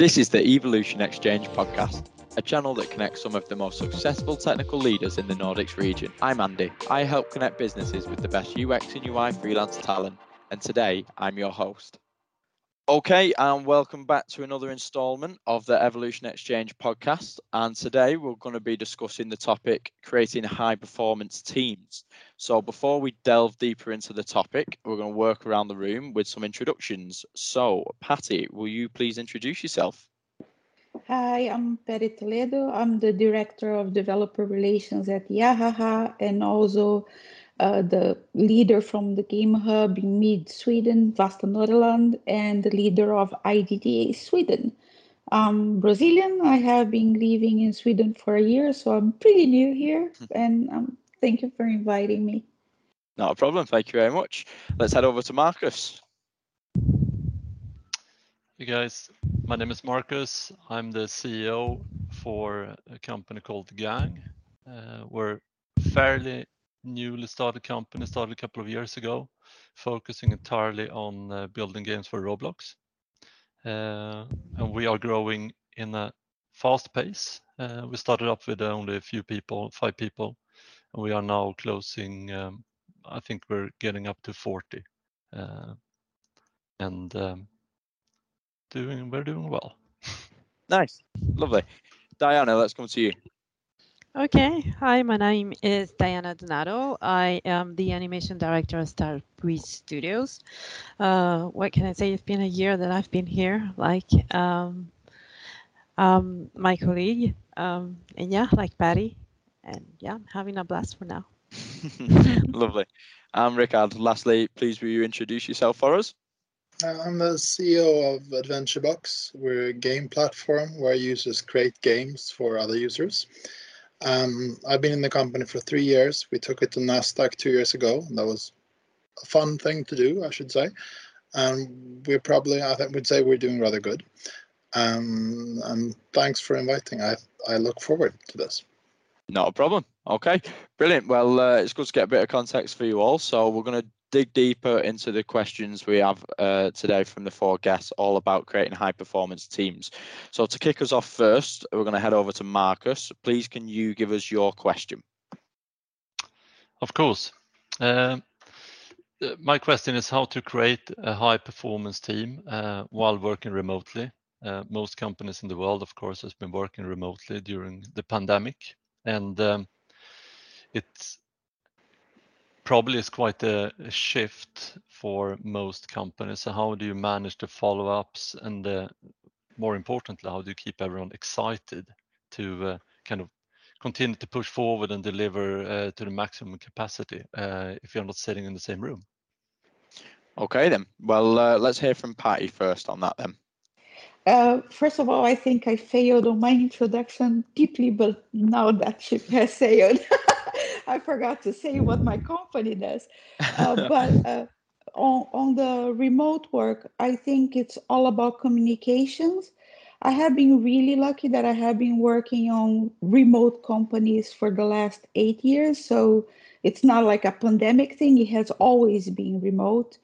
This is the Evolution Exchange podcast, a channel that connects some of the most successful technical leaders in the Nordics region. I'm Andy. I help connect businesses with the best UX and UI freelance talent, and today I'm your host. Okay, and welcome back to another installment of the Evolution Exchange podcast. And today we're going to be discussing the topic creating high performance teams. So, before we delve deeper into the topic, we're going to work around the room with some introductions. So, Patty, will you please introduce yourself? Hi, I'm Patty Toledo. I'm the Director of Developer Relations at Yahaha and also uh, the leader from the Game Hub in Mid Sweden, Västernorrland, and the leader of IGDA Sweden. I'm Brazilian. I have been living in Sweden for a year, so I'm pretty new here. And um, thank you for inviting me. Not a problem. Thank you very much. Let's head over to Marcus. Hey guys, my name is Marcus. I'm the CEO for a company called Gang. Uh, we're fairly newly started company, started a couple of years ago, focusing entirely on uh, building games for Roblox. Uh, and we are growing in a fast pace. Uh, we started up with only a few people, five people, and we are now closing, um, I think we're getting up to 40. Uh, and um, doing, we're doing well. Nice, lovely. Diana, let's come to you. Okay, hi, my name is Diana Donado. I am the animation director at Star Breeze Studios. Uh, what can I say? It's been a year that I've been here, like um, um, my colleague, um, and yeah, like Patty, and yeah, I'm having a blast for now. Lovely. I'm Rickard. Lastly, please will you introduce yourself for us? I'm the CEO of AdventureBox. We're a game platform where users create games for other users. Um, I've been in the company for three years. We took it to Nasdaq two years ago. That was a fun thing to do, I should say. And we're probably, I think, we'd say we're doing rather good. Um, and thanks for inviting. I I look forward to this. Not a problem. Okay, brilliant. Well, uh, it's good to get a bit of context for you all. So we're going to dig deeper into the questions we have uh, today from the four guests, all about creating high performance teams. So to kick us off first, we're going to head over to Marcus. Please, can you give us your question? Of course. Uh, my question is how to create a high performance team uh, while working remotely. Uh, most companies in the world, of course, has been working remotely during the pandemic, and um, it's probably is quite a, a, shift for most companies. So how do you manage the follow-ups and uh, more importantly, how do you keep everyone excited to uh, kind of continue to push forward and deliver uh, to the maximum capacity uh, if you're not sitting in the same room? Okay then. Well, uh, let's hear from Patty first on that then. Uh, first of all, I think I failed on my introduction deeply, but now that ship has sailed. I forgot to say what my company does. Uh, but uh, on, on the remote work, I think it's all about communications. I have been really lucky that I have been working on remote companies for the last eight years. So it's not like a pandemic thing, it has always been remote.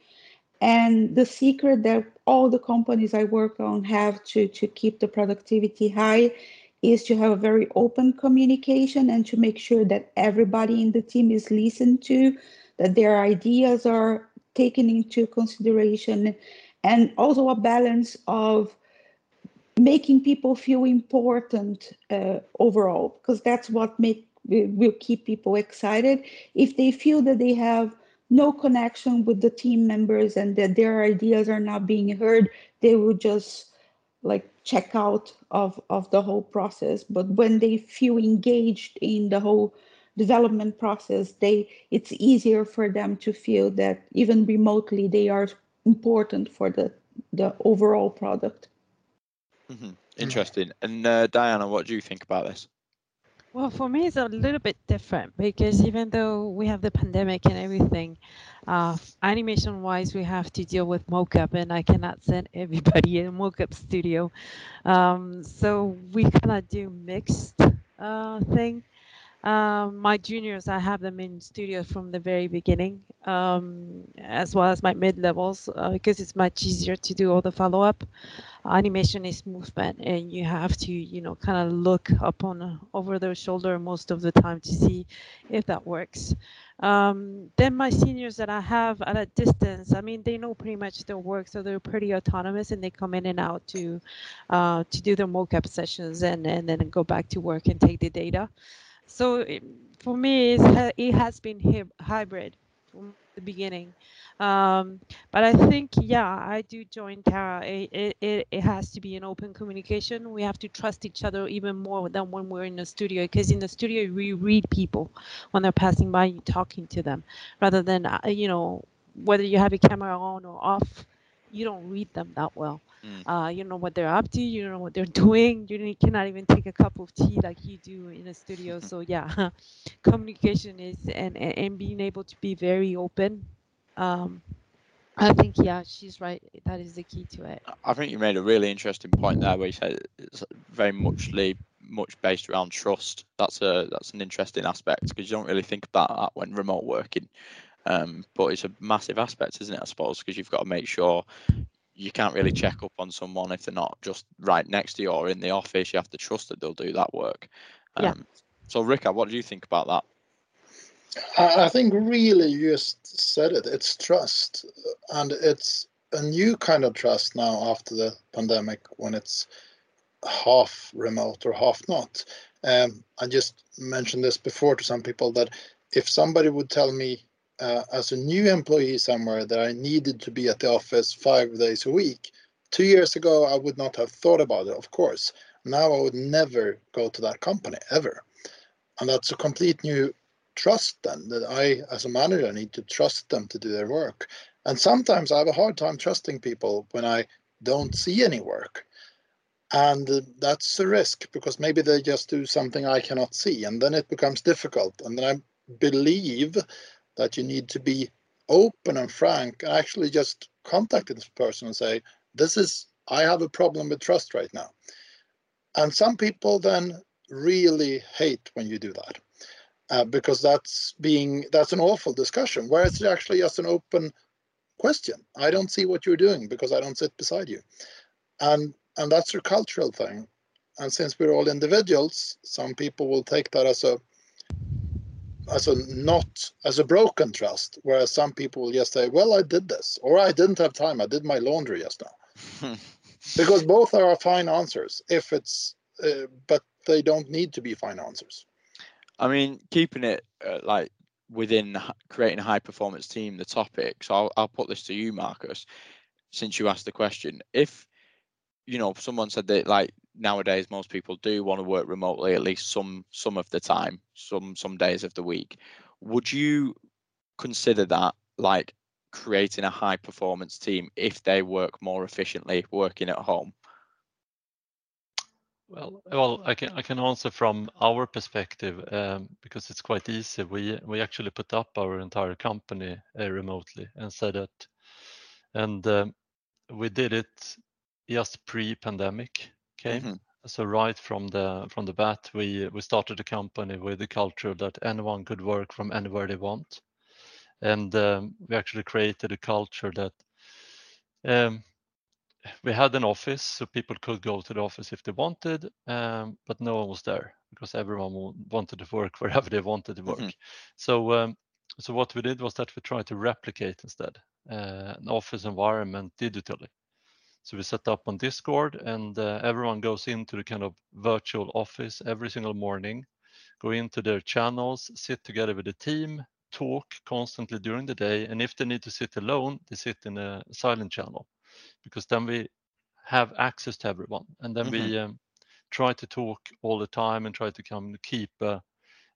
And the secret that all the companies I work on have to, to keep the productivity high is to have a very open communication and to make sure that everybody in the team is listened to, that their ideas are taken into consideration, and also a balance of making people feel important uh, overall, because that's what make will keep people excited. If they feel that they have no connection with the team members and that their ideas are not being heard, they will just like check out of of the whole process but when they feel engaged in the whole development process they it's easier for them to feel that even remotely they are important for the the overall product. Mm-hmm. interesting. And uh, diana what do you think about this well, for me, it's a little bit different because even though we have the pandemic and everything, uh, animation wise, we have to deal with mocap, and I cannot send everybody in a mocap studio. Um, so we of do mixed uh, thing. Um, my juniors, I have them in studio from the very beginning, um, as well as my mid levels, uh, because it's much easier to do all the follow up. Animation is movement, and you have to, you know, kind of look up on over their shoulder most of the time to see if that works. Um, then my seniors that I have at a distance, I mean, they know pretty much their work, so they're pretty autonomous, and they come in and out to uh, to do their mocap sessions and and then go back to work and take the data. So it, for me, it has been hybrid from the beginning. Um, but I think, yeah, I do join Tara. It, it, it has to be an open communication. We have to trust each other even more than when we're in the studio, because in the studio, we read people when they're passing by, you talking to them, rather than, uh, you know, whether you have a camera on or off, you don't read them that well. Mm. Uh, you know what they're up to. You don't know what they're doing. You cannot even take a cup of tea like you do in a studio. so yeah, communication is and, and being able to be very open. Um, I think yeah, she's right. That is the key to it. I think you made a really interesting point there, where you said it's very muchly much based around trust. That's a that's an interesting aspect because you don't really think about that when remote working. Um, but it's a massive aspect, isn't it? I suppose because you've got to make sure you can't really check up on someone if they're not just right next to you or in the office. You have to trust that they'll do that work. Um, yeah. So, Rika, what do you think about that? I think really you just said it. It's trust, and it's a new kind of trust now after the pandemic when it's half remote or half not. Um, I just mentioned this before to some people that if somebody would tell me uh, as a new employee somewhere that I needed to be at the office five days a week. Two years ago, I would not have thought about it, of course. Now I would never go to that company ever. And that's a complete new trust then that I, as a manager, need to trust them to do their work. And sometimes I have a hard time trusting people when I don't see any work. And that's a risk because maybe they just do something I cannot see. And then it becomes difficult. And then I believe that you need to be open and frank and actually just contact this person and say, This is, I have a problem with trust right now. And some people then really hate when you do that uh, because that's being, that's an awful discussion, where it's actually just an open question. I don't see what you're doing because I don't sit beside you. And, and that's a cultural thing. And since we're all individuals, some people will take that as a as a not as a broken trust whereas some people will just say well i did this or i didn't have time. I did my laundry just now. Because both are fine answers if it's uh, but they don't need to be fine answers. I mean keeping it uh, like within creating a high performance team the topic so I'll, I'll put this to you marcus since you asked the question. If you know someone said that like nowadays most people do want to work remotely at least some some of the time some some days of the week. Would you consider that like creating a high performance team if they work more efficiently working at home? Well well i can i can answer from our perspective um, because it's quite easy. We we actually put up our entire company uh, remotely and said that and um, we did it just pre-pandemic came. Mm-hmm. So right from the from the bat, we we started a company with the culture that anyone could work from anywhere they want, and um, we actually created a culture that um, we had an office so people could go to the office if they wanted, um, but no one was there because everyone wanted to work wherever they wanted to work. Mm-hmm. So um, so what we did was that we tried to replicate instead uh, an office environment digitally. So we set up on Discord and uh, everyone goes into the kind of virtual office every single morning, go into their channels, sit together with the team, talk constantly during the day. And if they need to sit alone, they sit in a silent channel because then we have access to everyone. And then mm-hmm. we um, try to talk all the time and try to come keep a,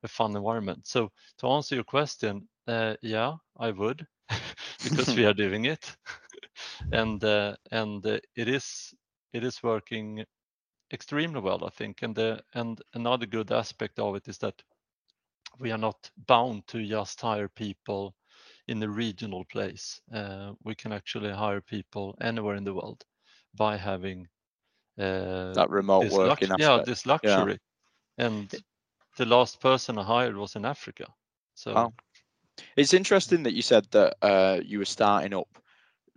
a fun environment. So to answer your question, uh, yeah, I would because we are doing it. and uh, and uh, it is it is working extremely well, I think. And the and another good aspect of it is that we are not bound to just hire people in a regional place. Uh, we can actually hire people anywhere in the world by having uh, that remote working. Lux- yeah, this luxury. Yeah. And the last person I hired was in Africa. So Wow. It's interesting that you said that uh, you were starting up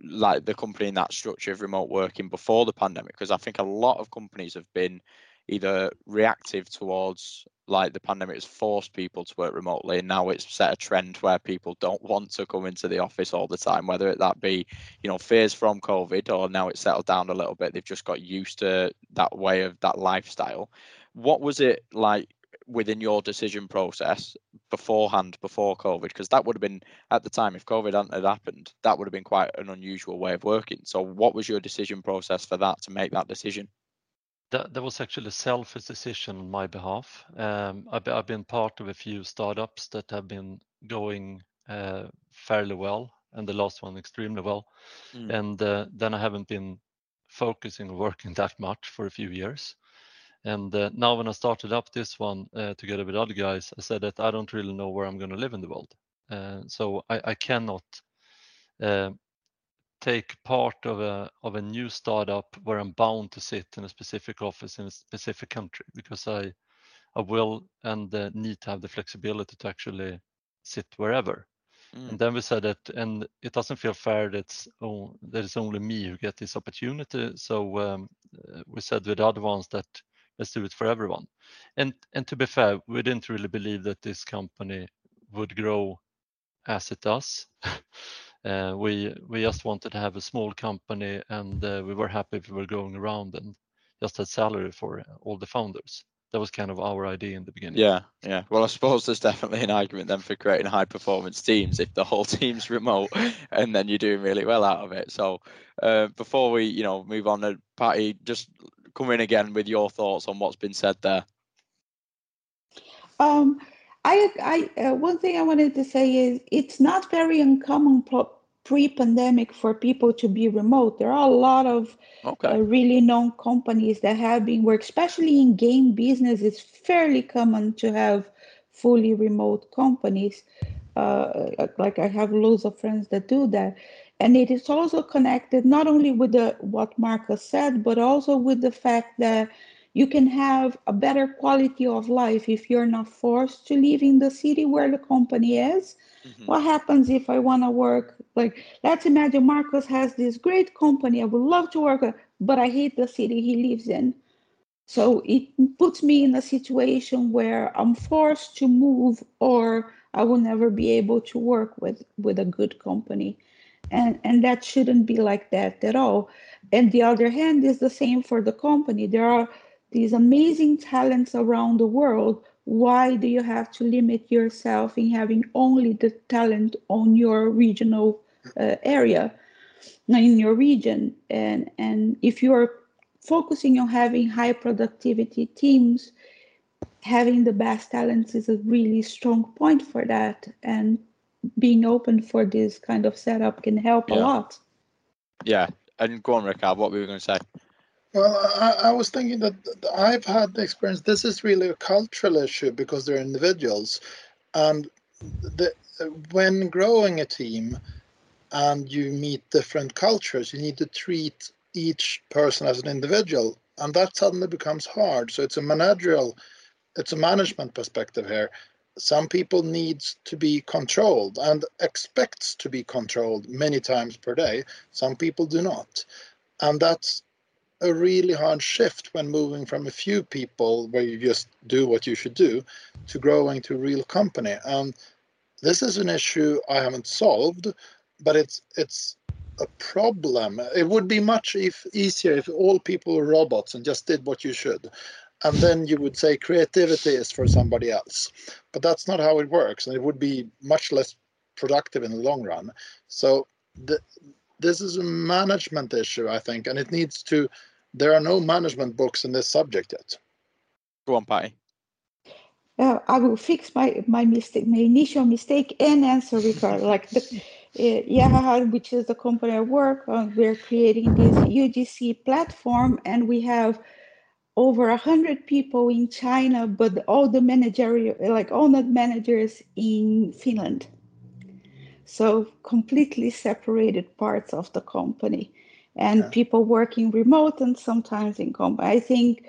like the company in that structure of remote working before the pandemic, because I think a lot of companies have been either reactive towards like the pandemic has forced people to work remotely and now it's set a trend where people don't want to come into the office all the time whether that be you know fears from covid or now it's settled down a little bit they've just got used to that way of that lifestyle. What was it like within your decision process beforehand before covid because that would have been at the time if covid hadn't had happened that would have been quite an unusual way of working so what was your decision process for that to make that decision that, that was actually a selfish decision on my behalf. Um, I've, I've, been part of a few startups that have been going uh, fairly well, and the last one extremely well. Mm. And uh, then I haven't been focusing or working that much for a few years. And uh, now, when I started up this one uh, together with other guys, I said that I don't really know where I'm going to live in the world. Uh, so I, I cannot uh, take part of a of a new startup where I'm bound to sit in a specific office in a specific country because I I will and uh, need to have the flexibility to actually sit wherever. Mm. And then we said that, and it doesn't feel fair that oh, that it's only me who get this opportunity. So um, uh, we said with the other ones that let's do it for everyone. And and to be fair, we didn't really believe that this company would grow as it does. Uh, we we just wanted to have a small company, and uh, we were happy if we were going around and just had salary for all the founders. That was kind of our idea in the beginning. Yeah, yeah. Well, I suppose there's definitely an argument then for creating high performance teams if the whole team's remote and then you're doing really well out of it. So, uh, before we, you know, move on, Patty, just come in again with your thoughts on what's been said there. Um, I, I uh, one thing I wanted to say is it's not very uncommon pre-pandemic for people to be remote. There are a lot of okay. uh, really known companies that have been work, especially in game business. It's fairly common to have fully remote companies. Uh, like I have loads of friends that do that, and it is also connected not only with the what Marcus said, but also with the fact that you can have a better quality of life if you're not forced to live in the city where the company is. Mm-hmm. What happens if I want to work? Like, let's imagine Marcus has this great company. I would love to work, but I hate the city he lives in. So it puts me in a situation where I'm forced to move, or I will never be able to work with with a good company, and and that shouldn't be like that at all. And the other hand is the same for the company. There are these amazing talents around the world, why do you have to limit yourself in having only the talent on your regional uh, area, in your region? And, and if you're focusing on having high productivity teams, having the best talents is a really strong point for that. And being open for this kind of setup can help yeah. a lot. Yeah. And go on, Rickard, what were we going to say? Well, I, I, was thinking that I've had the experience. This is really a cultural issue because they're individuals, and the, when growing a team and you meet different cultures, you need to treat each person as an individual, and that suddenly becomes hard. So it's a managerial, it's a management perspective here. Some people needs to be controlled and expects to be controlled many times per day. Some people do not, and that's a really hard shift when moving from a few people where you just do what you should do to growing to a real company. And this is an issue I haven't solved, but it's it's a problem. It would be much if, easier if all people were robots and just did what you should. And then you would say creativity is for somebody else. But that's not how it works. And it would be much less productive in the long run. So the, this is a management issue, I think, and it needs to there are no management books in this subject yet. Go on, Patty. Uh, I will fix my my mistake, my initial mistake, and answer Rickard. like the uh, Yahaha, which is the company I work on, we're creating this UGC platform, and we have over a hundred people in China, but all the managerial, like all the managers in Finland. So completely separated parts of the company and yeah. people working remote and sometimes in company. I think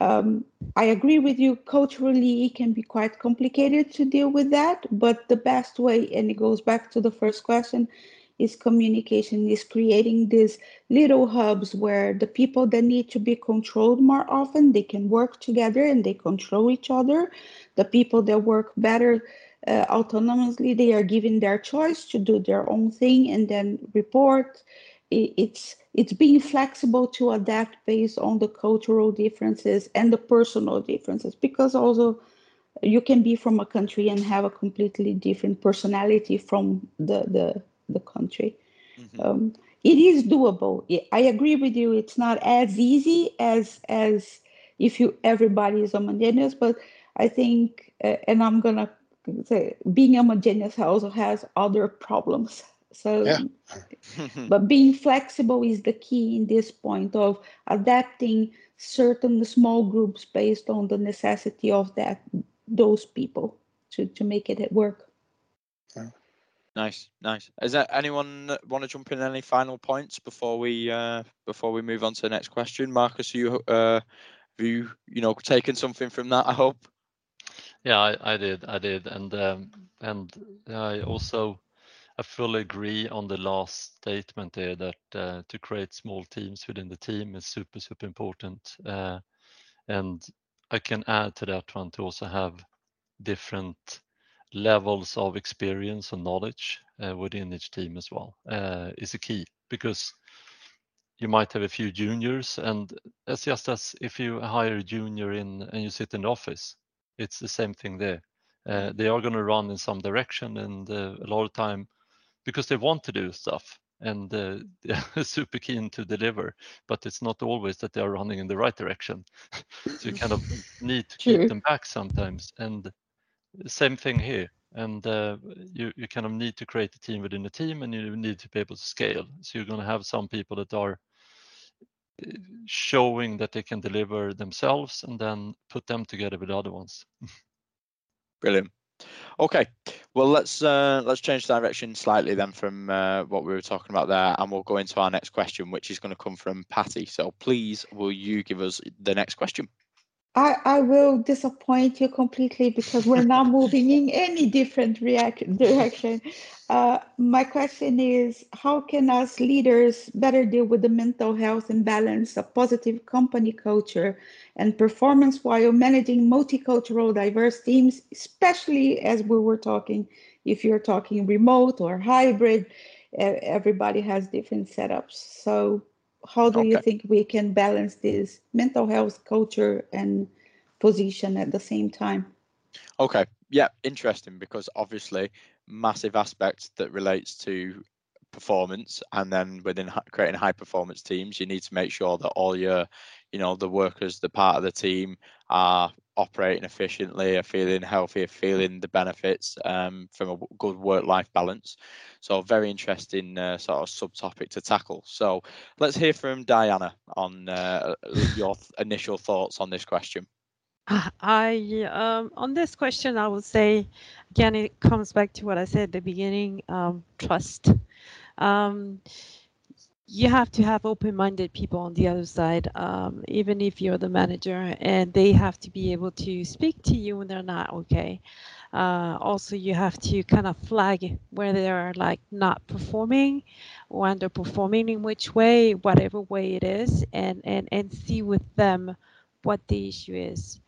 um, I agree with you. Culturally, it can be quite complicated to deal with that. But the best way, and it goes back to the first question, is communication, is creating these little hubs where the people that need to be controlled more often, they can work together and they control each other. The people that work better uh, autonomously, they are given their choice to do their own thing and then report. It's it's being flexible to adapt based on the cultural differences and the personal differences because also you can be from a country and have a completely different personality from the the, the country mm-hmm. um, it is doable i agree with you it's not as easy as as if you everybody is homogeneous but i think uh, and i'm gonna say being homogeneous also has other problems so, yeah. but being flexible is the key in this point of adapting certain small groups based on the necessity of that those people to to make it work. Nice, nice. Is there anyone want to jump in any final points before we uh, before we move on to the next question? Marcus, you uh, have you you know taken something from that? I hope. Yeah, I, I did, I did, and um, and I also I fully agree on the last statement there that uh, to create small teams within the team is super, super important. Uh, and I can add to that one to also have different levels of experience and knowledge uh, within each team as well uh, is a key because you might have a few juniors and it's just as if you hire a junior in and you sit in the office it's the same thing there uh, they are going to run in some direction and uh, a lot of time because they want to do stuff and uh, they're super keen to deliver, but it's not always that they are running in the right direction. so you kind of need to keep them back sometimes. And same thing here. And uh, you, you kind of need to create a team within a team and you need to be able to scale. So you're going to have some people that are uh, showing that they can deliver themselves and then put them together with other ones. Brilliant. Okay, well let's uh, let's change direction slightly then from uh, what we were talking about there, and we'll go into our next question, which is going to come from Patty. So please, will you give us the next question? I, I will disappoint you completely because we're not moving in any different react, direction. Uh, my question is how can us leaders better deal with the mental health imbalance, a positive company culture, and performance while managing multicultural diverse teams, especially as we were talking, if you're talking remote or hybrid, everybody has different setups. So how do okay. you think we can balance this mental health culture and position at the same time okay yeah interesting because obviously massive aspects that relates to performance and then within creating high performance teams you need to make sure that all your you know the workers the part of the team are operating efficiently are feeling healthy are feeling the benefits um, from a good work life balance. So very interesting uh, sort of subtopic to tackle. So let's hear from diana on uh, your initial thoughts on this question. I um, on this question, I would say again, it comes back to what I said at the beginning: um, trust. Um, you have to have open-minded people on the other side, um, even if you're the manager, and they have to be able to speak to you when they're not okay. Uh, also, you have to kind of flag where they're like not performing or underperforming in which way, whatever way it is, and and and see with them what the issue is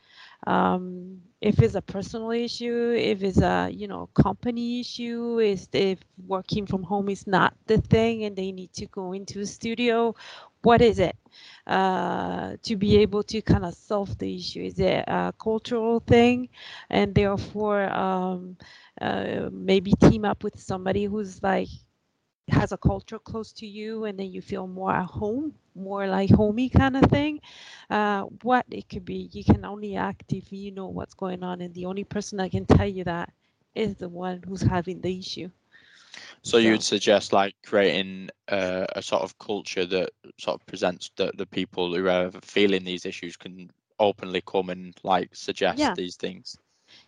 um, if it's a personal issue, if it's a you know company issue, is if working from home is not the thing and they need to go into a studio, what is it? Uh, to be able to kind of solve the issue, is it a cultural thing, and therefore um, uh, maybe team up with somebody who's like has a culture close to you and then you feel more at home more like homey kind of thing uh, what it could be you can only act if you know what's going on and the only person that can tell you that is the one who's having the issue so, so. you'd suggest like creating uh, a sort of culture that sort of presents the, the people who are feeling these issues can openly come and like suggest yeah. these things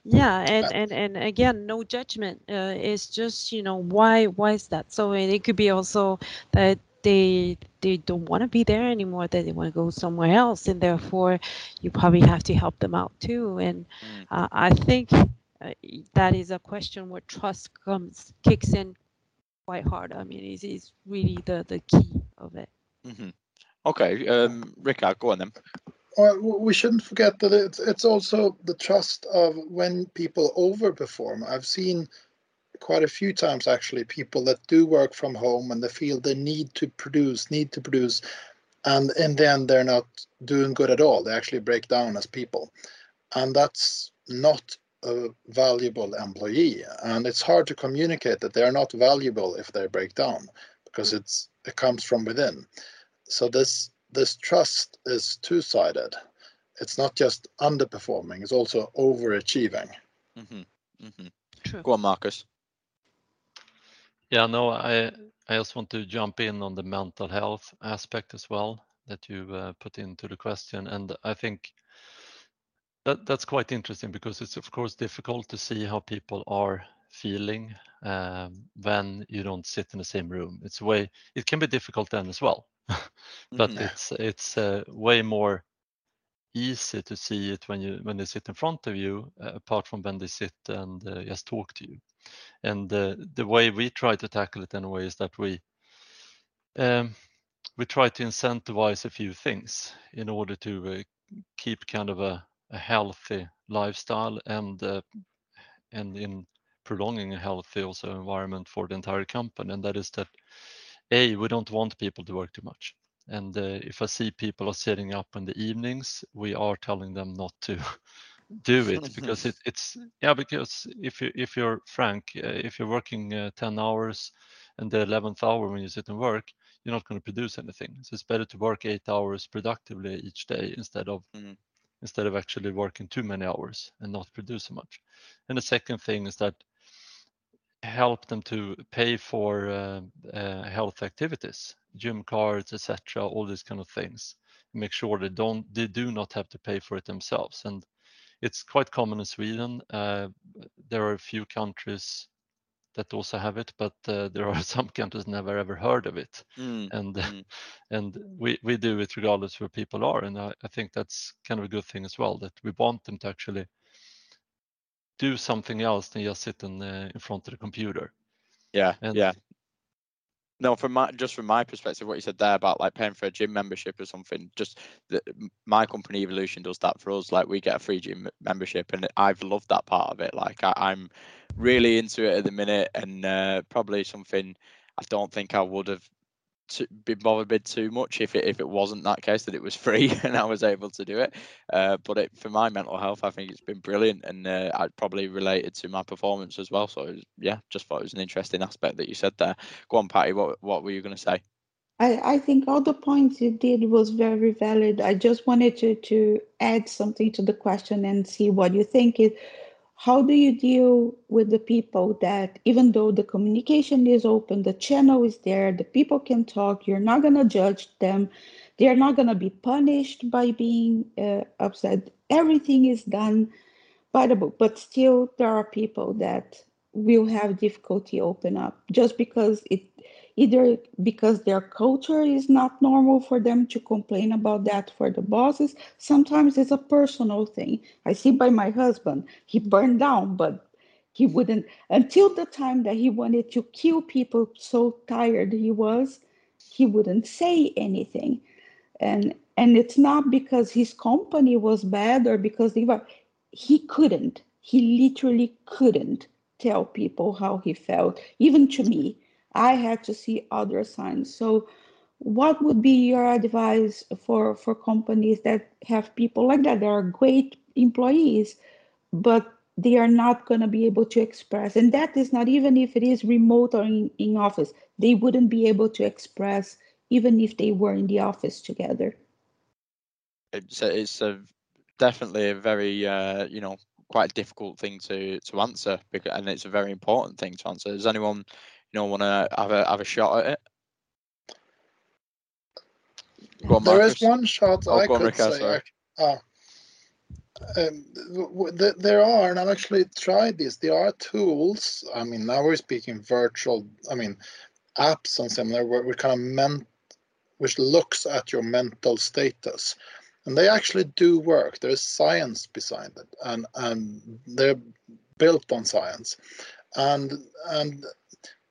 yeah and and and again no judgment uh, it's just you know why why is that? So and it could be also that they they don't want to be there anymore that they want to go somewhere else and therefore you probably have to help them out too and uh, i think uh, that is a question where trust comes kicks in quite hard. I mean is is really the the key of it. Hmm Okay, um, Rickard, go on then. Well, we shouldn't forget that it's it's also the trust of when people overperform. I've seen quite a few times actually people that do work from home and they feel they need to produce, need to produce, and in the end they're not doing good at all. They actually break down as people, and that's not a valuable employee. And it's hard to communicate that they are not valuable if they break down because mm. it's it comes from within. So this this trust is two-sided. It's not just underperforming; it's also overachieving. hmm hmm true Go on, Marcus. Yeah, no, I I just want to jump in on the mental health aspect as well that you uh, put into the question, and I think that that's quite interesting because it's of course difficult to see how people are feeling um, when you don't sit in the same room. It's way it can be difficult then as well, but Mhm. it's it's uh, way more easy to see it when you when they sit in front of you, uh, apart from when they sit and uh, just talk to you. And uh, the way we try to tackle it anyway is that we um, we try to incentivize a few things in order to uh, keep kind of a, a healthy lifestyle and uh, and in prolonging a healthy also environment for the entire company. And that is that a we don't want people to work too much. And uh, if I see people are sitting up in the evenings, we are telling them not to do it because it, it's yeah because if you if you're frank uh, if you're working uh, 10 hours and the 11th hour when you sit and work you're not going to produce anything so it's better to work eight hours productively each day instead of Mhm. instead of actually working too many hours and not produce so much and the second thing is that help them to pay for uh, uh, health activities gym cards etc all these kind of things make sure they don't they do not have to pay for it themselves and it's quite common in Sweden. Uh, there are a few countries that also have it, but uh, there are some countries never ever heard of it, Mm, and Mm. and we we do it regardless where people are, and I, I think that's kind of a good thing as well that we want them to actually do something else than just sit in uh, in front of the computer. Yeah, And yeah. No, from my just from my perspective, what you said there about like paying for a gym membership or something, just the, my company Evolution does that for us. Like we get a free gym membership, and I've loved that part of it. Like I, I'm really into it at the minute, and uh, probably something I don't think I would have to been bothered with too much if it if it wasn't that case that it was free and I was able to do it. Uh, but it, for my mental health, I think it's been brilliant, and uh, I probably related to my performance as well. So it was, yeah, just thought it was an interesting aspect that you said there. Go on, Patty. What what were you going to say? I, I think all the points you did was very valid. I just wanted to, to add something to the question and see what you think is how do you deal with the people that even though the communication is open, the channel is there, the people can talk, you're not going to judge them, they're not going to be punished by being uh, upset. Everything is done by the book, but still there are people that will have difficulty open up just because it either because their culture is not normal for them to complain about that for the bosses sometimes it's a personal thing. I see by my husband he burned down but he wouldn't until the time that he wanted to kill people so tired he was he wouldn't say anything. And and it's not because his company was bad or because they were he couldn't. He literally couldn't tell people how he felt even to me i had to see other signs. So what would be your advice for for companies that have people like that? That are great employees but they are not going to be able to express and that is not even if it is remote or in, in office. They wouldn't be able to express even if they were in the office together. It's a, it's a definitely a very uh, you know quite a difficult thing to to answer because and it's a very important thing to answer. Does anyone you know want to have a have a shot at it? On, There is one shot Oh, I could say. sorry. ah. um, w- w- th- there are, and I've actually tried this. There are tools. I mean, now we're speaking virtual. I mean, apps and similar where we're kind of meant which looks at your mental status. And they actually do work. There is science behind it, and, and they're built on science. And and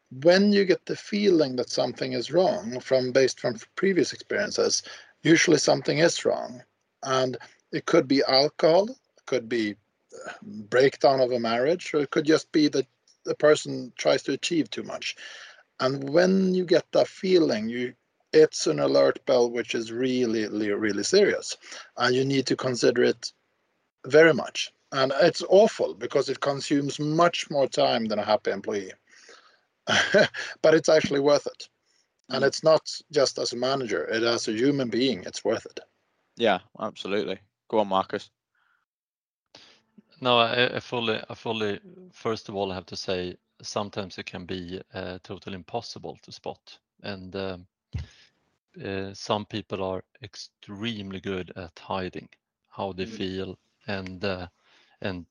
when you get the feeling that something is wrong from based from previous experiences, usually something is wrong. And it could be alcohol, it could be uh, breakdown of a marriage, or it could just be that the person tries to achieve too much. And when you get that feeling, you it's an alert bell which is really, really, really serious, and you need to consider it very much. And it's awful because it consumes much more time than a happy employee. but it's actually worth it. And mm. it's not just as a manager, it as a human being, it's worth it. Yeah, absolutely. Go on, Marcus. No, I, I fully, I fully. First of all, I have to say sometimes it can be uh, totally impossible to spot, and uh, uh, some people are extremely good at hiding how they mm. feel, and uh, and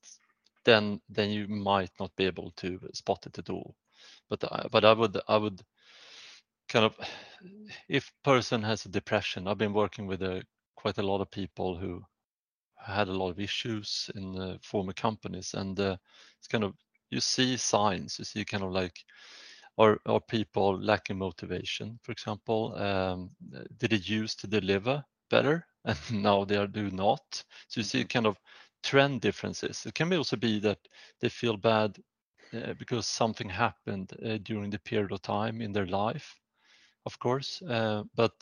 then then you might not be able to spot it at all. But I, but I would I would kind of if person has a depression, I've been working with a, quite a lot of people who had a lot of issues in the former companies, and uh, it's kind of you see signs. You see kind of like are are people lacking motivation, for example? Um, did it used to deliver better and now they are do not? So you see mm-hmm. kind of trend differences. It can also be that they feel bad uh, because something happened uh, during the period of time in their life, of course. Uh, but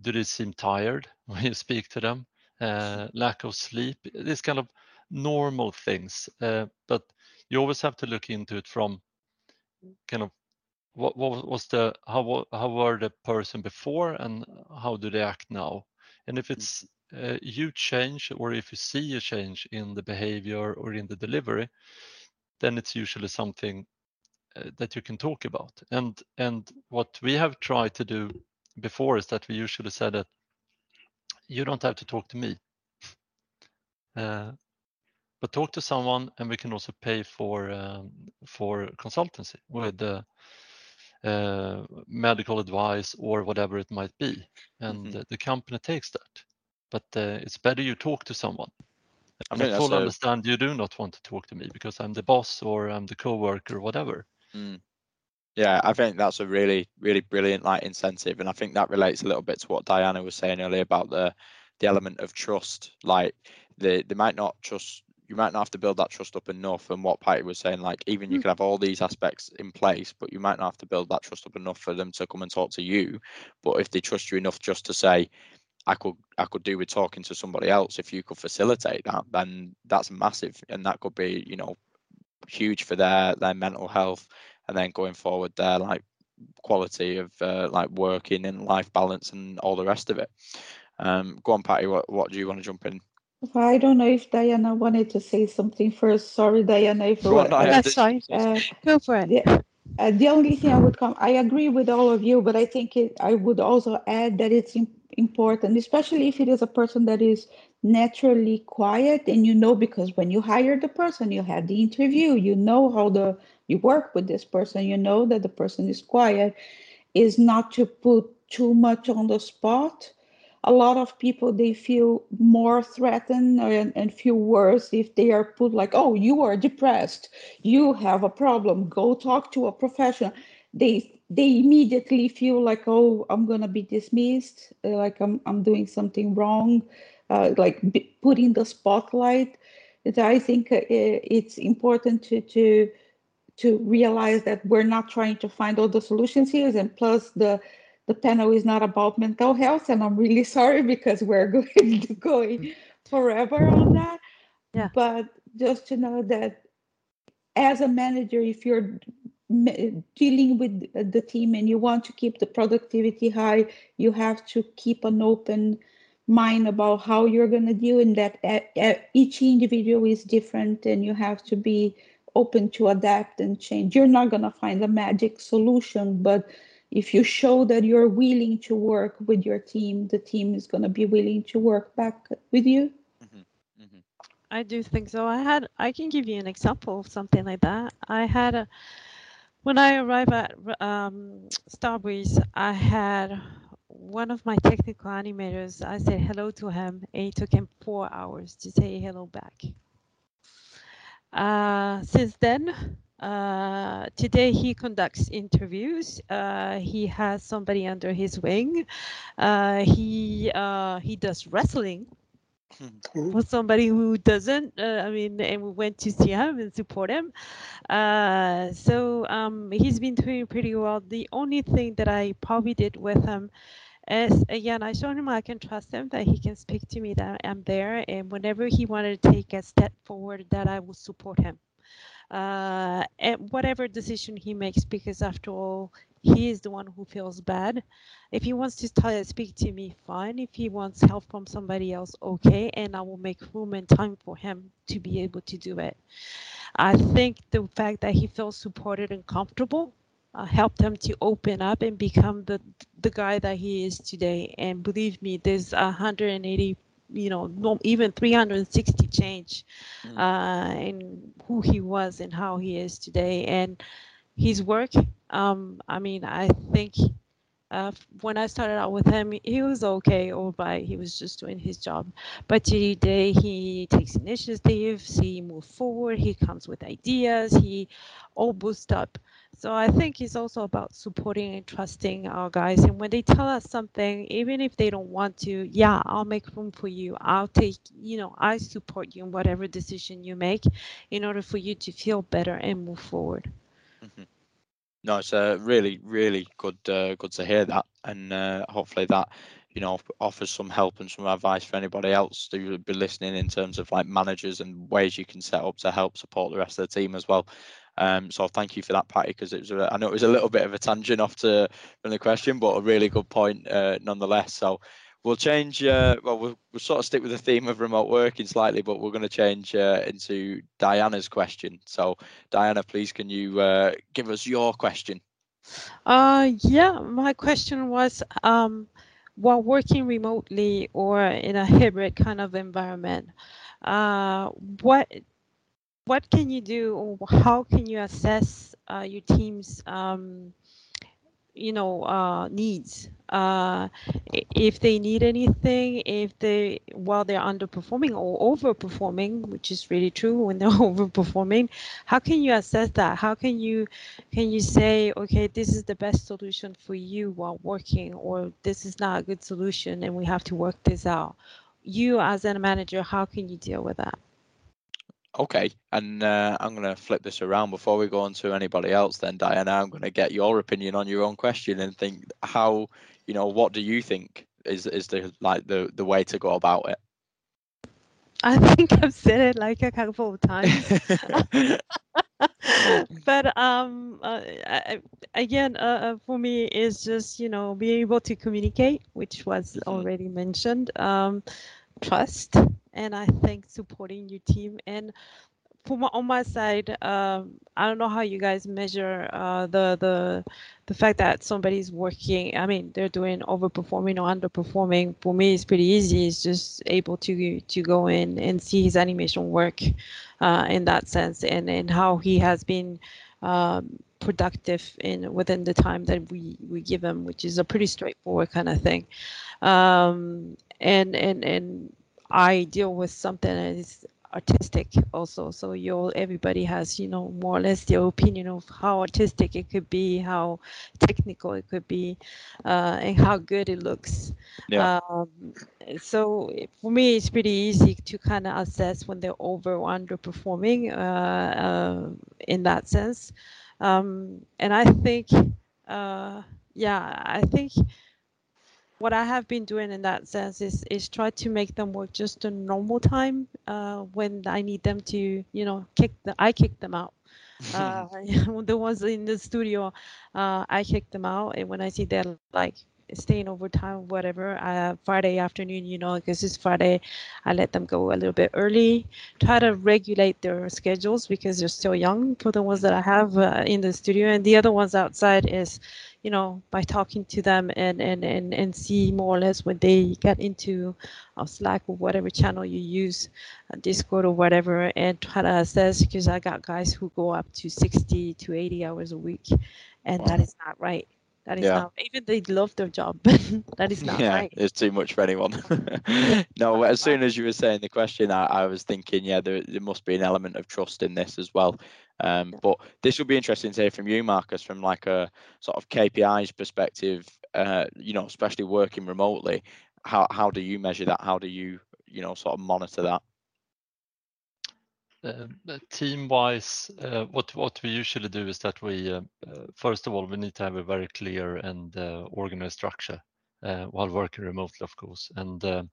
do they seem tired when you speak to them? Uh, lack of sleep, these kind of normal things. Uh, but you always have to look into it from kind of what, what was the how how were the person before and how do they act now? And if it's a huge change or if you see a change in the behavior or in the delivery, then it's usually something uh, that you can talk about. And and what we have tried to do before is that we usually said that you don't have to talk to me, uh, but talk to someone, and we can also pay for um, for consultancy with uh, uh, medical advice or whatever it might be, and mm-hmm. the, the company takes that. But uh, it's better you talk to someone I, mean, I fully a... understand you do not want to talk to me because I'm the boss or I'm the co-worker or whatever. Mm. Yeah, I think that's a really, really brilliant like incentive, and I think that relates a little bit to what Diana was saying earlier about the the element of trust. Like they they might not trust you might not have to build that trust up enough. And what Patty was saying, like even you mm. can have all these aspects in place, but you might not have to build that trust up enough for them to come and talk to you. But if they trust you enough just to say, I could I could do with talking to somebody else. If you could facilitate that, then that's massive, and that could be you know huge for their their mental health, and then going forward their like quality of uh, like working and life balance and all the rest of it. Um, go on, Patty. What what do you want to jump in? I don't know if Diana wanted to say something first. Sorry, Diana. If Go on, That's fine. Uh, Go for it. Yeah. Uh, the only thing I would come, I agree with all of you, but I think it, I would also add that it's important, especially if it is a person that is naturally quiet. And you know because when you hire the person you had the interview you know how the you work with this person you know that the person is quiet is not to put too much on the spot. A lot of people they feel more threatened and, and feel worse if they are put like oh you are depressed. You have a problem. Go talk to a professional. They they immediately feel like oh i'm gonna be dismissed uh, like i'm, I'm doing something wrong uh, like putting the spotlight i think uh, it's important to to to realize that we're not trying to find all the solutions here and plus the the panel is not about mental health and i'm really sorry because we're going to going forever on that yeah. but just to know that as a manager if you're dealing with the team and you want to keep the productivity high you have to keep an open mind about how you're going to deal and that each individual is different and you have to be open to adapt and change you're not going to find a magic solution but if you show that you're willing to work with your team the team is going to be willing to work back with you mm-hmm. Mm-hmm. i do think so i had i can give you an example of something like that i had a when I arrived at um, Starbreeze, I had one of my technical animators, I said hello to him, and it took him four hours to say hello back. Uh, since then, uh, today he conducts interviews. Uh, he has somebody under his wing. Uh, he uh, he does wrestling for somebody who doesn't. Uh, I mean, and we went to see him and support him. Uh, so um, he's been doing pretty well. The only thing that I probably did with him is again, I showed him I can trust him that he can speak to me that I'm there, and whenever he wanted to take a step forward, that I will support him. Uh, and whatever decision he makes, because after all, he is the one who feels bad. If he wants to speak to me, fine. If he wants help from somebody else, okay. And I will make room and time for him to be able to do it. I think the fact that he feels supported and comfortable uh, helped him to open up and become the the guy that he is today. And believe me, there's 180 you know no, even 360 change Mm. uh, in who he was and how he is today and his work um, i mean i think uh, when i started out with him he was okay all right he was just doing his job but today he takes initiatives he moves forward he comes with ideas he all boosts up so I think it's also about supporting and trusting our guys. And when they tell us something, even if they don't want to, yeah, I'll make room for you. I'll take, you know, I support you in whatever decision you make in order for you to feel better and move forward. No, it's uh, really, really good, uh, good to hear that, and uh, hopefully that, you know, offers some help and some advice for anybody else who would be listening in terms of like managers and ways you can set up to help support the rest of the team as well. Um, so thank you for that, Patty, because it was a, I know it was a little bit of a tangent off to from the question, but a really good point uh, nonetheless. So we'll change. Uh, well, we'll, we'll sort of stick with the theme of remote working slightly, but we're going to change uh, into Diana's question. So Diana, please, can you uh, give us your question? Uh, yeah, my question was, um, while working remotely or in a hybrid kind of environment, uh, what what can you do or how can you assess uh, your team's um, you know uh, needs. Uh, if they need anything if they while they're underperforming or overperforming which is really true when they're overperforming how can you assess that? How can you can you say okay this is the best solution for you while working or this is not a good solution and we have to work this out you as a manager how can you deal with that Okay, and uh, I'm going to flip this around before we go on to anybody else. Then, Diana, I'm going to get your opinion on your own question and think how, you know, what do you think is is the like the the way to go about it? I think I've said it like a couple of times. but um, uh, I, again, uh, for me, is just you know being able to communicate, which was Mhm. already mentioned. Um, trust, and I think supporting your team and. For my, on my side, um, I don't know how you guys measure uh, the the the fact that somebody's working. I mean, they're doing overperforming or underperforming. For me, it's pretty easy. It's just able to to go in and see his animation work uh, in that sense, and and how he has been um, productive in within the time that we we give him, which is a pretty straightforward kind of thing. Um, and and and I deal with something that is artistic also. So you all everybody has you know more or less their opinion of how artistic it could be how technical it could be uh, and how good it looks. Yeah. um, so for me it's pretty easy to kind of assess when they're over or underperforming uh, uh, in that sense. Um, and i think uh, yeah i think what I have been doing in that sense is is try to make them work just a normal time uh, when I need them to, you know, kick the I kick them out. Uh, the ones in the studio, uh, I kick them out, and when I see they're like staying overtime, whatever, uh, Friday afternoon, you know, because it's Friday, I let them go a little bit early. Try to regulate their schedules because they're still young. For the ones that I have uh, in the studio, and the other ones outside is you know, by talking to them and, and, and, and see more or less when they get into uh, Slack or whatever channel you use, uh, Discord or whatever, and try to assess because I got guys who go up to 60 to 80 hours a week, and that Wow. is not right. That is Yeah. not even they love their job, that is not yeah, right. it's too much for anyone. no, as soon as you were saying the question, I, I was thinking, yeah, there, there must be an element of trust in this as well. Um, but this will be interesting to hear from you, Marcus, from like a sort of KPIs perspective. Uh, you know, especially working remotely. How how do you measure that? How do you you know sort of monitor that? Uh, Team-wise, uh, what what we usually do is that we uh, first of all, we need to have a very clear and organized structure while working remotely, of course. And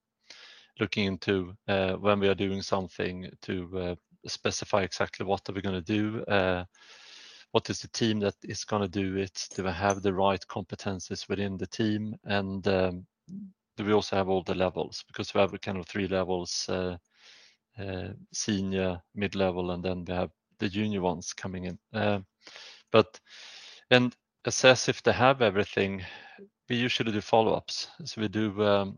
looking into when we are doing something to specify exactly what are we gonna do, uh, what is the team that is gonna do it? Do we have the right competencies within the team? And um, do we also have all the levels? Because we have kind of three levels, uh, uh, senior, mid-level, and then we have the junior ones coming in. But and assess if they have everything, we usually do follow-ups. So we do um,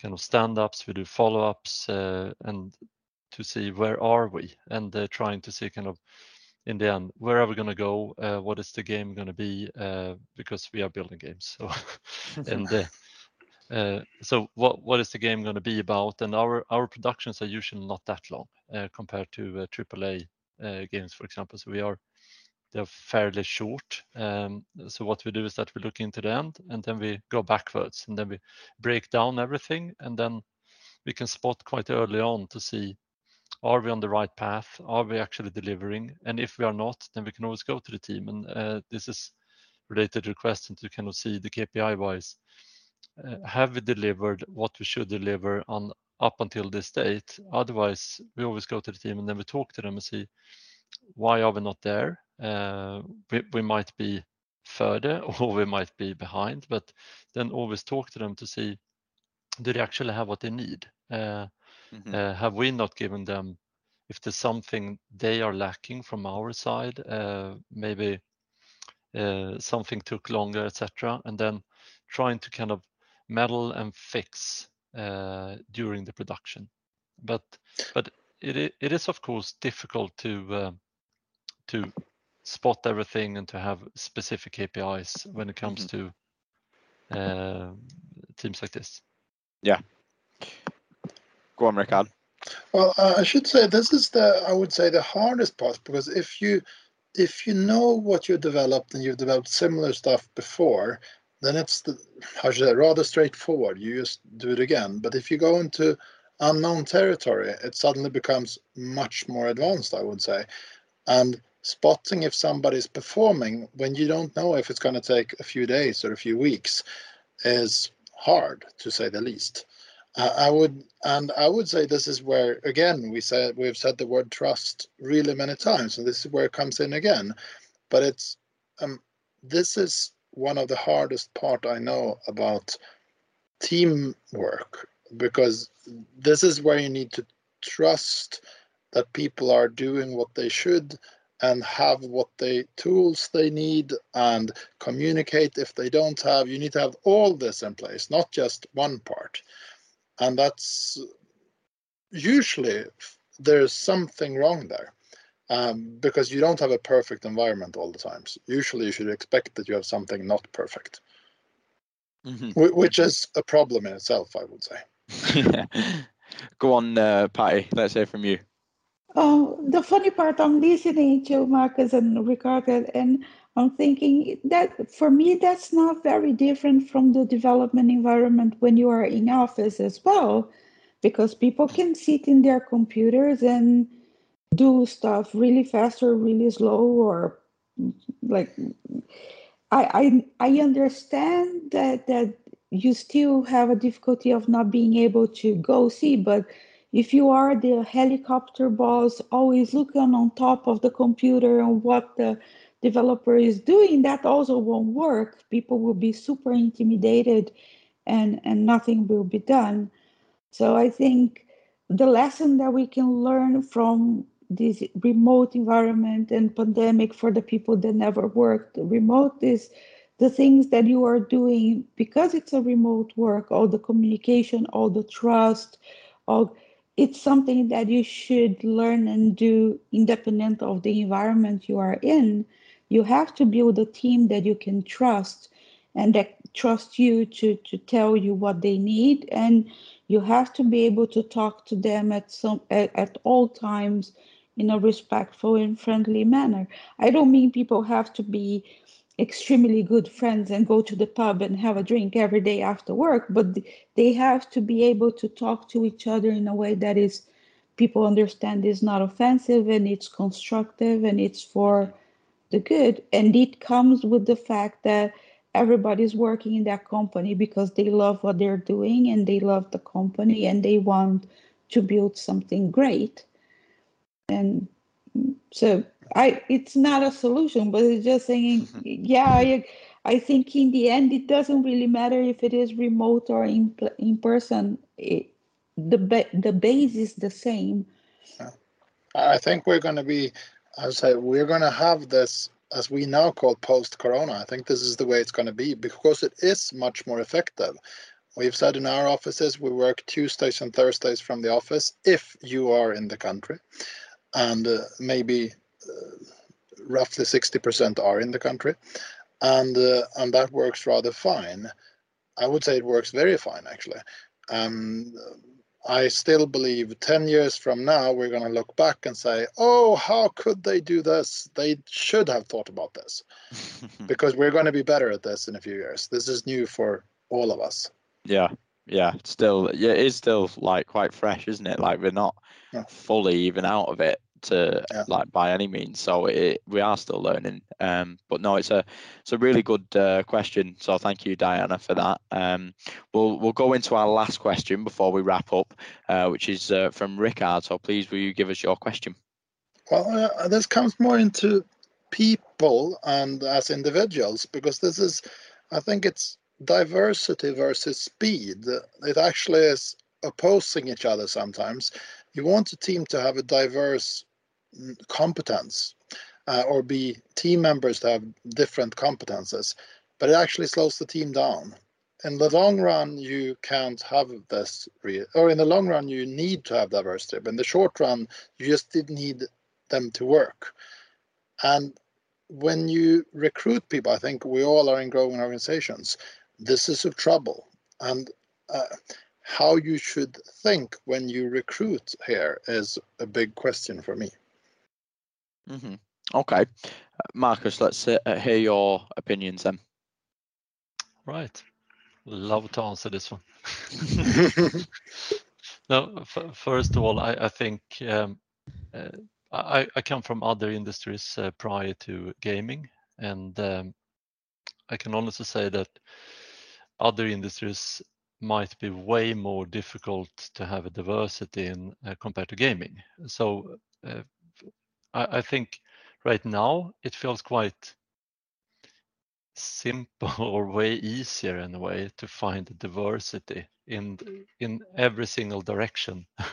kind of stand-ups, we do follow-ups, and to see where are we, and trying to see kind of in the end, where are we gonna go? Uh, what is the game gonna be? Uh, because we are building games. So and uh, so what what is the game gonna be about? And our productions are usually not that long compared to AAA games, for example. So we are they're fairly short. Um, so what we do is that we look into the end, and then we go backwards, and then we break down everything, and then we can spot quite early on to see, are we on the right path? Are we actually delivering? And if we are not, then we can always go to the team. And uh, this is related to the question kind of see the KPI-wise, uh, have we delivered what we should deliver on up until this date? Otherwise, we always go to the team, and then we talk to them and see why are we not there? Uh, we we might be further or we might be behind, but then always talk to them to see, do they actually have what they need? Mhm. Have we not given them... If there's something they are lacking from our side, uh, maybe uh, something took longer, etc., and then trying to kind of meddle and fix during the production. But but it it is, of course, difficult um, to spot everything and to have specific KPIs when it comes mm-hmm. to teams like this. Yeah. Go on. Well, uh, I should say this is the, I would say, the hardest part, because if you, if you know what you developed and you've developed similar stuff before, then it's the, how should I say, rather straightforward. You just do it again. But if you go into unknown territory, it suddenly becomes much more advanced, I would say. And spotting if somebody's performing when you don't know if it's gonna take a few days or a few weeks is hard, to say the least. I would and I would say this is where, again, we said we've said the word trust really many times, and this is where it comes in again. But it's um, this is one of the hardest part I know about teamwork, because this is where you need to trust that people are doing what they should and have what they tools they need, and communicate if they don't have. You need to have all this in place, not just one part. And that's usually there's something wrong there, because you don't have a perfect environment all the times. Usually, you should expect that you have something not perfect. Mhm. Which is a problem in itself, I would say. Go on, Patty, let's hear from you. Oh, the funny part, I'm listening to Marcus and Ricardo, and I'm thinking that for me, that's not very different from the development environment when you are in office as well, because people can sit in their computers and do stuff really fast or really slow, or like... I I I understand that that you still have a difficulty of not being able to go see, but if you are the helicopter boss, always looking on top of the computer and what the developer is doing, that also won't work. People will be super intimidated, and nothing will be done. So I think the lesson that we can learn from this remote environment and pandemic for the people that never worked remote is the things that you are doing because it's a remote work, all the communication, all the trust, all... It's something that you should learn and do independent of the environment you are in, you have to build a team that you can trust and that trust you to to tell you what they need. And you have to be able to talk to them at some at, at all times in a respectful and friendly manner. I don't mean people have to be extremely good friends and go to the pub and have a drink every day after work but they have to be able to talk to each other in a way that is people understand is not offensive and it's constructive and it's for the good. And it comes with the fact that everybody's working in that company because they love what they're doing and they love the company and they want to build something great. And so i it's not a solution but it's just saying yeah I, I think in the end it doesn't really matter if it is remote or in in person. It, the the base is the same. I think we're going to be I would say we're going to have this as we now call post corona. I think this is the way it's going to be because it is much more effective. We've said in our offices we work Tuesdays and Thursdays from the office if you are in the country, and uh, maybe uh, roughly 60% are in the country, and uh, and that works rather fine. I would say it works very fine actually. Um, I still believe 10 years from now, we're going to look back and say, oh, how could they do this? They should have thought about this because we're going to be better at this in a few years. This is new for all of us. Yeah. Yeah. Still, yeah, it is still like quite fresh, isn't it? Like we're not yeah. fully even out of it to yeah. like by any means. So it, we are still learning. Um, but no, it's a it's a really good uh, question. So thank you, Diana, for that. Um, we'll we'll go into our last question before we wrap up, uh, which is uh, from Rickard. So please, will you give us your question? Well, uh, this comes more into people and as individuals because this is, I think it's diversity versus speed. It actually is opposing each other sometimes. You want a team to have a diverse competence uh, or be team members to have different competences, but it actually slows the team down. In the long run, you can't have this, or in the long run, you need to have diversity, but in the short run, you just didn't need them to work. And when you recruit people, I think we all are in growing organizations. This is a trouble, and uh, how you should think when you recruit here is a big question for me. Mm-hmm. Okay, Marcus, let's uh, hear your opinions then. Right, love to answer this one. no, first of all, I, I think um, uh, I, I, come from other industries uh, prior to gaming, and um, I can honestly say that other industries might be way more difficult to have a diversity in uh, compared to gaming. So uh, I, I think right now it feels quite simple or way easier in a way to find diversity in in every single direction.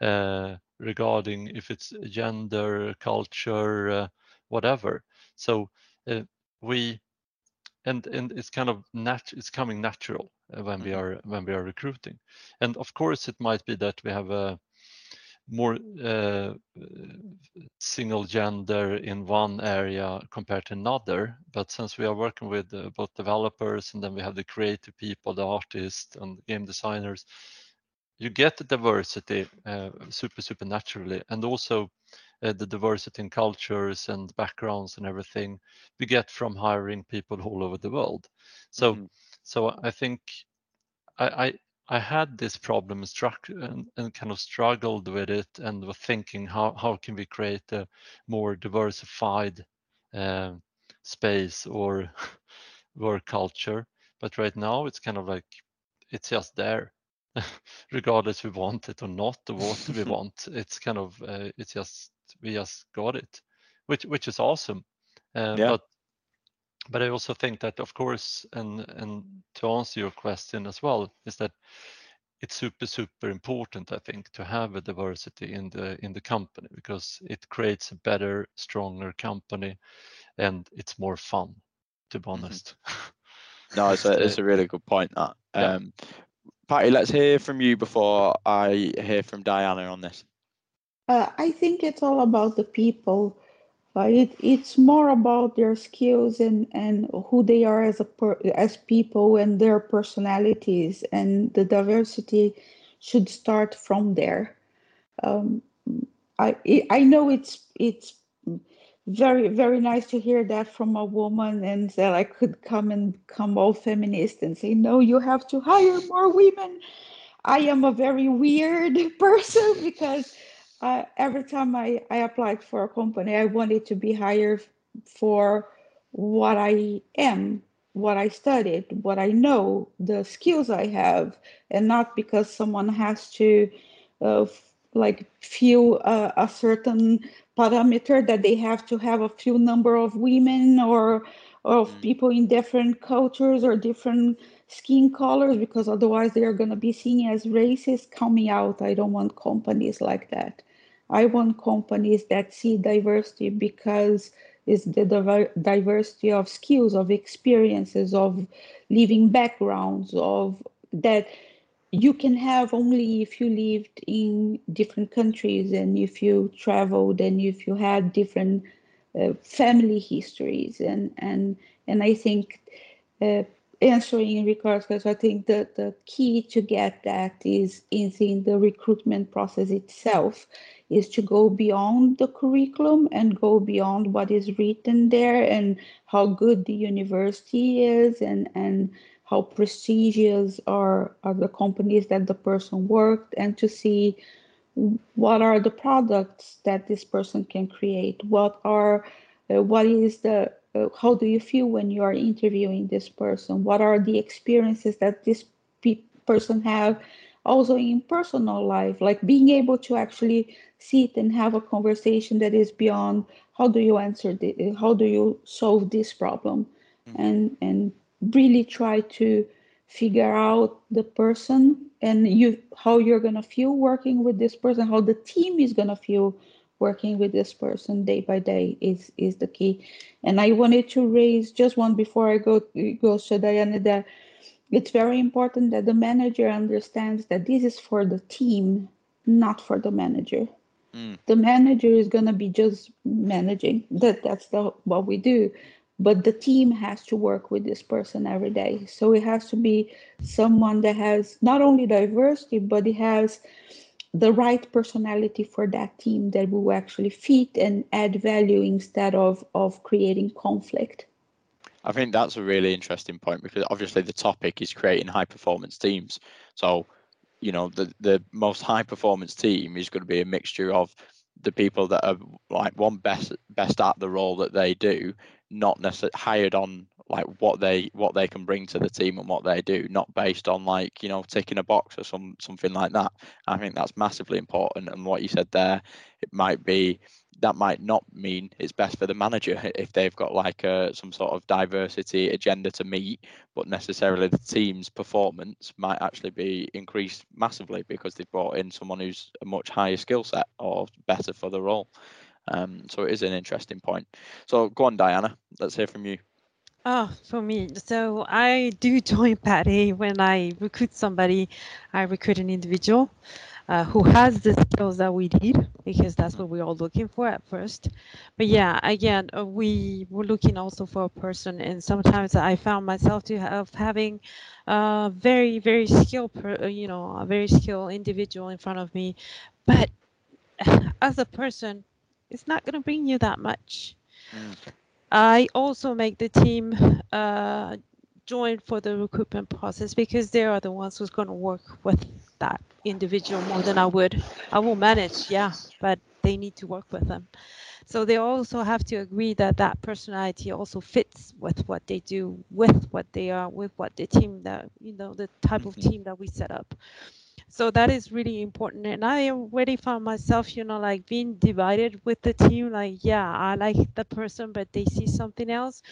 Uh, regarding if it's gender culture uh, whatever. So uh, we and and it's kind of nat it's coming natural uh, when we mm-hmm. are when we are recruiting. And of course it might be that we have a more uh, single gender in one area compared to another. But since we are working with uh, both developers and then we have the creative people, the artists and game designers, you get the diversity uh, super, super naturally. And also uh, the diversity in cultures and backgrounds and everything we get from hiring people all over the world. So, mm-hmm. so I think I, I I had this problem and, and, kind of struggled with it and was thinking how, how can we create a more diversified uh, space or work culture. But right now it's kind of like it's just there, regardless we want it or not or what we want. It's kind of uh, it's just we just got it, which which is awesome. Uh, yeah. But but I also think that, of course, and and to answer your question as well, is that it's super super important i think to have a diversity in the in the company because it creates a better stronger company and it's more fun to be mm-hmm. honest mm-hmm. no it's a, it's a really good point that um patty let's hear from you before i hear from diana on this uh, i think it's all about the people Uh, it, it's more about their skills and, and who they are as a per, as people and their personalities and the diversity should start from there. Um, I I know it's it's very very nice to hear that from a woman and that I could come and come all feminist and say no you have to hire more women. I am a very weird person because uh, every time I, I applied for a company, I wanted to be hired for what I am, what I studied, what I know, the skills I have, and not because someone has to uh, like feel uh, a certain parameter that they have to have a few number of women or of mm. people in different cultures or different skin colors because otherwise they are going to be seen as racist. Coming out. I don't want companies like that I want companies that see diversity because it's the diversity of skills, of experiences, of living backgrounds, of that you can have only if you lived in different countries and if you traveled and if you had different uh, family histories. And and and I think uh, answering in regards because I think that the key to get that is in the recruitment process itself is to go beyond the curriculum and go beyond what is written there and how good the university is and and how prestigious are, are the companies that the person worked and to see what are the products that this person can create. What are uh, what is the uh, how do you feel when you are interviewing this person? What are the experiences that this pe- person have also in personal life like being able to actually sit and have a conversation that is beyond how do you answer the how do you solve this problem mm-hmm. and and really try to figure out the person and you how you're going to feel working with this person how the team is going to feel working with this person day by day is is the key and i wanted to raise just one before i go go to diana that it's very important that the manager understands that this is for the team, not for the manager. Mm. The manager is going to be just managing. That that's the what we do. But the team has to work with this person every day. So it has to be someone that has not only diversity, but it has the right personality for that team that will actually fit and add value instead of of creating conflict. I think that's a really interesting point because obviously the topic is creating high performance teams. So, you know, the the most high performance team is going to be a mixture of the people that are like one best best at the role that they do, not necessarily hired on like what they what they can bring to the team and what they do, not based on like you know ticking a box or some something like that. I think that's massively important. And what you said there, it might be that might not mean it's best for the manager if they've got like a, some sort of diversity agenda to meet, but necessarily the team's performance might actually be increased massively because they've brought in someone who's a much higher skill set or better for the role. Um, so it is an interesting point. So go on, Diana. Let's hear from you. Oh, for me, so I do join Patty when I recruit somebody. I recruit an individual uh, who has the skills that we need because that's what we're all looking for at first. But yeah, again, uh, we were looking also for a person, and sometimes I found myself to have having a very, very skilled, per, uh, you know, a very skilled individual in front of me, but as a person, it's not going to bring you that much. Mm. I also make the team uh, join for the recruitment process because they are the ones who's going to work with that individual more than I would. I will manage, yeah, but they need to work with them. So they also have to agree that that personality also fits with what they do, with what they are, with what the team that you know the type of mm-hmm. team that we set up. So that is really important. And I already found myself, you know, like being divided with the team. Like, yeah, I like the person, but they see something else.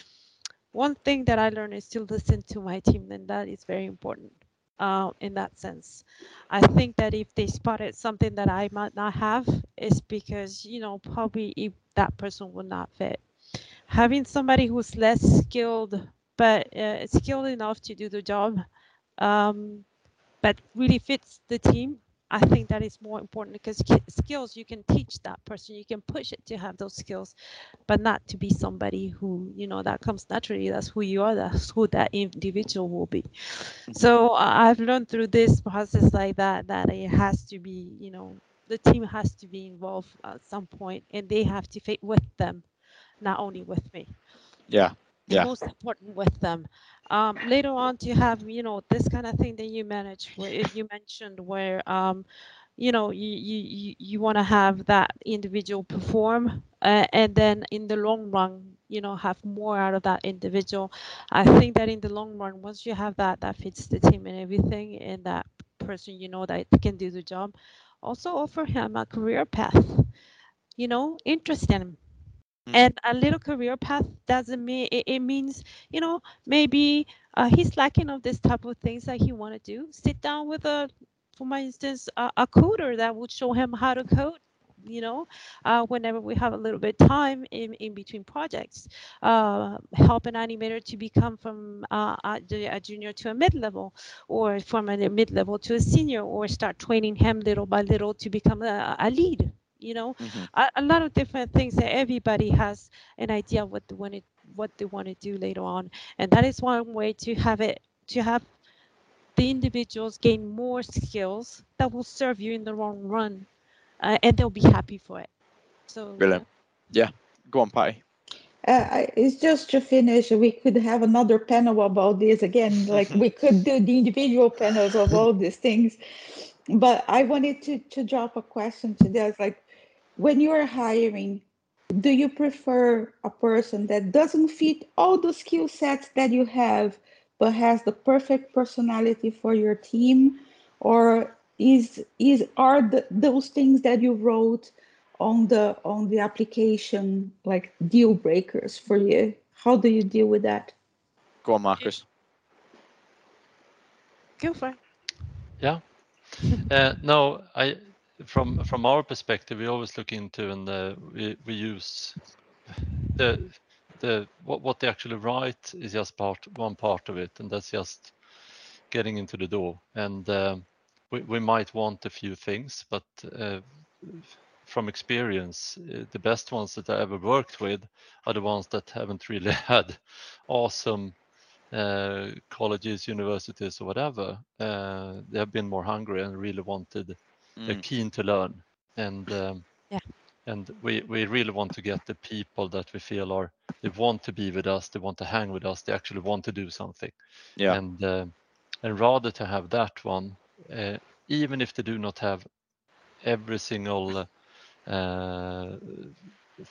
One thing that I learned is to listen to my team, and that is very important uh, in that sense. I think that if they spotted something that I might not have, it's because you know probably if that person would not fit. Having somebody who's less skilled but uh, skilled enough to do the job, um, but really fits the team I think that is more important because skills you can teach that person, you can push it to have those skills, but not to be somebody who you know that comes naturally. That's who you are. That's who that individual will be. Mm-hmm. So I've learned through this process like that that it has to be you know the team has to be involved at some point, and they have to fit with them, not only with me. Yeah. Yeah. Most important with them um, later on to have you know this kind of thing that you manage where you mentioned where um, you know you you you want to have that individual perform uh, and then in the long run you know have more out of that individual. I think that in the long run once you have that that fits the team and everything and that person you know that can do the job also offer him a career path. You know interest in him Mm. And a little career path doesn't mean it, it means, you know, maybe uh, he's lacking of this type of things that he want to do. Sit down with a, for my instance, a, a coder that would show him how to code you know uh, whenever we have a little bit time in, in between projects uh, help an animator to become from uh, a, a, junior to a mid-level or from a mid-level to a senior or start training him little by little to become a, a lead you know? Mm-hmm. a, a, lot of different things that everybody has an idea what they want to what they want to do later on. And that is one way to have it to have the individuals gain more skills that will serve you in the long run uh, and they'll be happy for it. So brilliant yeah, yeah. go on patty uh, it's just to finish we could have another panel about this again like we could do the individual panels of all these things. But i wanted to to drop a question to this like when you are hiring, do you prefer a person that doesn't fit all the skill sets that you have, but has the perfect personality for your team? Or is is are the, those things that you wrote on the on the application like deal breakers for you? How do you deal with that? Go on, Marcus. Go for it. Yeah. Uh, no, I from from our perspective, we always look into and uh, we we use the the what what they actually write is just part one part of it, and that's just getting into the door. And uh, we we might want a few things, but uh, from experience, uh, the best ones that I ever worked with are the ones that haven't really had awesome uh, colleges, universities, or whatever. Uh, they have been more hungry and really wanted mm. they're keen to learn. And um, yeah. and we we really want to get the people that we feel are they want to be with us they want to hang with us they actually want to do something. Yeah. And uh, and rather to have that one uh, even if they do not have every single uh,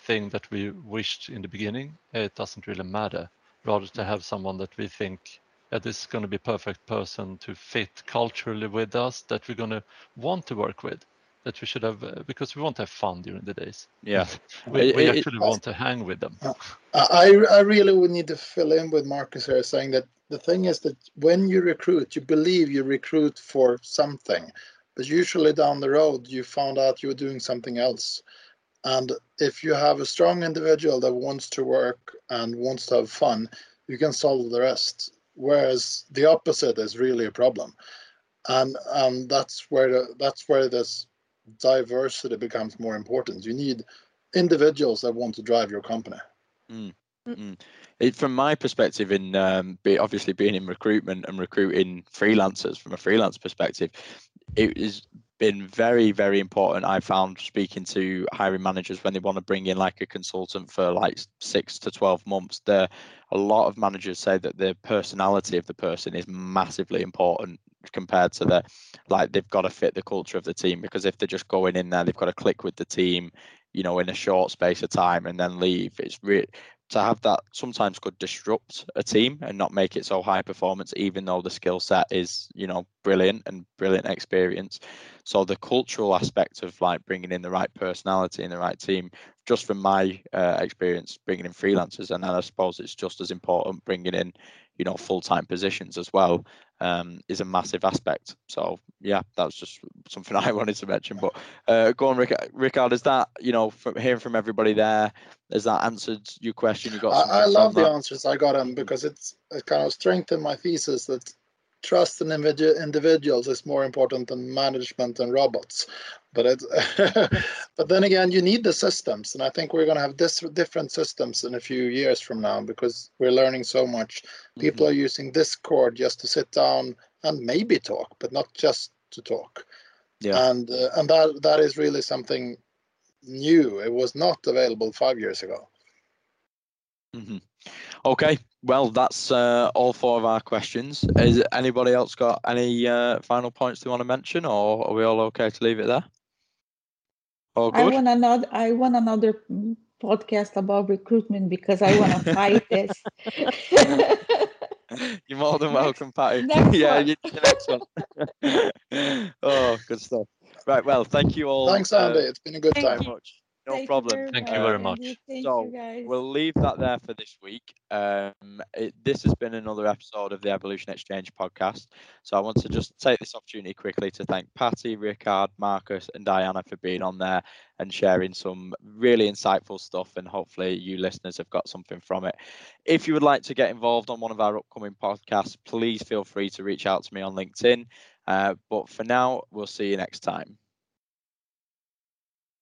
thing that we wished in the beginning it doesn't really matter. Rather to have someone that we think that is going to be perfect person to fit culturally with us that we're going to want to work with that we should have uh, because we want to have fun during the days. Yeah. We, we actually it, want to hang with them. Uh, i i really would need to fill in with marcus here saying that the thing is that when you recruit you believe you recruit for something but usually down the road you found out you were doing something else. And if you have a strong individual that wants to work and wants to have fun you can solve the rest whereas the opposite is really a problem and and that's where the, that's where this diversity becomes more important you need individuals that want to drive your company mm. Mm. It, from my perspective, in um, be, obviously being in recruitment and recruiting freelancers from a freelance perspective, it has been very, very important. I found speaking to hiring managers when they want to bring in like a consultant for like six to twelve months. There, a lot of managers say that the personality of the person is massively important compared to the like they've got to fit the culture of the team because if they're just going in there, they've got to click with the team you know in a short space of time and then leave it's really to have that sometimes could disrupt a team and not make it so high performance even though the skill set is you know brilliant and brilliant experience. So the cultural aspect of like bringing in the right personality in the right team just from my uh, experience bringing in freelancers and then i suppose it's just as important bringing in you know full-time positions as well um, is a massive aspect. So yeah, that's just something I wanted to mention. But uh, go on, Rick, Rickard. Is that you know from hearing from everybody there? Has that answered your question? You got. I, I love the answers I got them because it's it kind of strengthened my thesis that trust in individuals is more important than management and robots. But it, but then again, you need the systems, and I think we're going to have this different systems in a few years from now because we're learning so much. People mm-hmm. are using Discord just to sit down and maybe talk, but not just to talk. Yeah. And uh, and that that is really something new. It was not available five years ago. Mm-hmm. Okay, well, that's uh, all four of our questions. Is anybody else got any uh, final points they want to mention, or are we all okay to leave it there? All good? I want another. I want another podcast about recruitment because I want to fight this. You're more than welcome, Patty. Next yeah, you, the next one. oh, good stuff. Right, well, thank you all. Thanks, Andy. Uh, it's been a good time. Much. No Thank problem. You Thank you very much. Thank so we'll leave that there for this week. Um, it, this has been another episode of the Evolution Exchange podcast. So I want to just take this opportunity quickly to thank Patty, Rickard, Marcus, and Diana for being on there and sharing some really insightful stuff. And hopefully, you listeners have got something from it. If you would like to get involved on one of our upcoming podcasts, please feel free to reach out to me on LinkedIn. Uh, but for now, we'll see you next time.